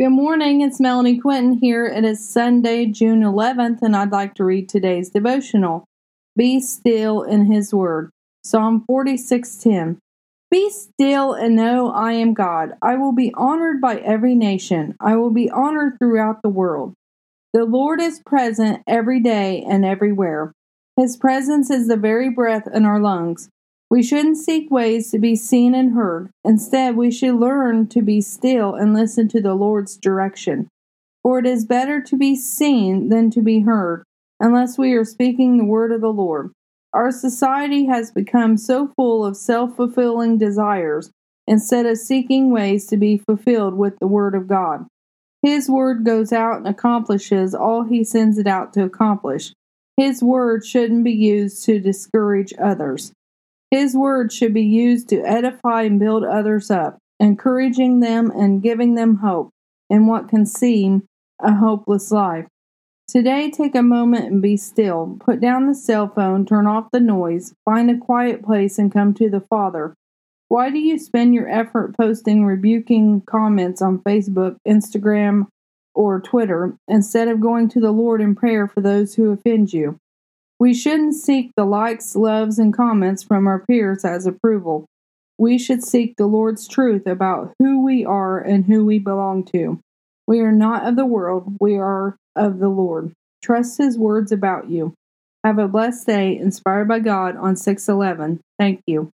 Good morning, it's Melanie Quinton here. It is Sunday, June 11th, and I'd like to read today's devotional. Be still in His Word. Psalm 46:10. Be still and know I am God. I will be honored by every nation. I will be honored throughout the world. The Lord is present every day and everywhere. His presence is the very breath in our lungs. We shouldn't seek ways to be seen and heard. Instead, we should learn to be still and listen to the Lord's direction. For it is better to be seen than to be heard, unless we are speaking the word of the Lord. Our society has become so full of self fulfilling desires instead of seeking ways to be fulfilled with the Word of God. His Word goes out and accomplishes all He sends it out to accomplish. His Word shouldn't be used to discourage others. His word should be used to edify and build others up, encouraging them and giving them hope in what can seem a hopeless life. Today, take a moment and be still. Put down the cell phone, turn off the noise, find a quiet place, and come to the Father. Why do you spend your effort posting rebuking comments on Facebook, Instagram, or Twitter instead of going to the Lord in prayer for those who offend you? We shouldn't seek the likes, loves, and comments from our peers as approval. We should seek the Lord's truth about who we are and who we belong to. We are not of the world, we are of the Lord. Trust His words about you. Have a blessed day inspired by God on 611. Thank you.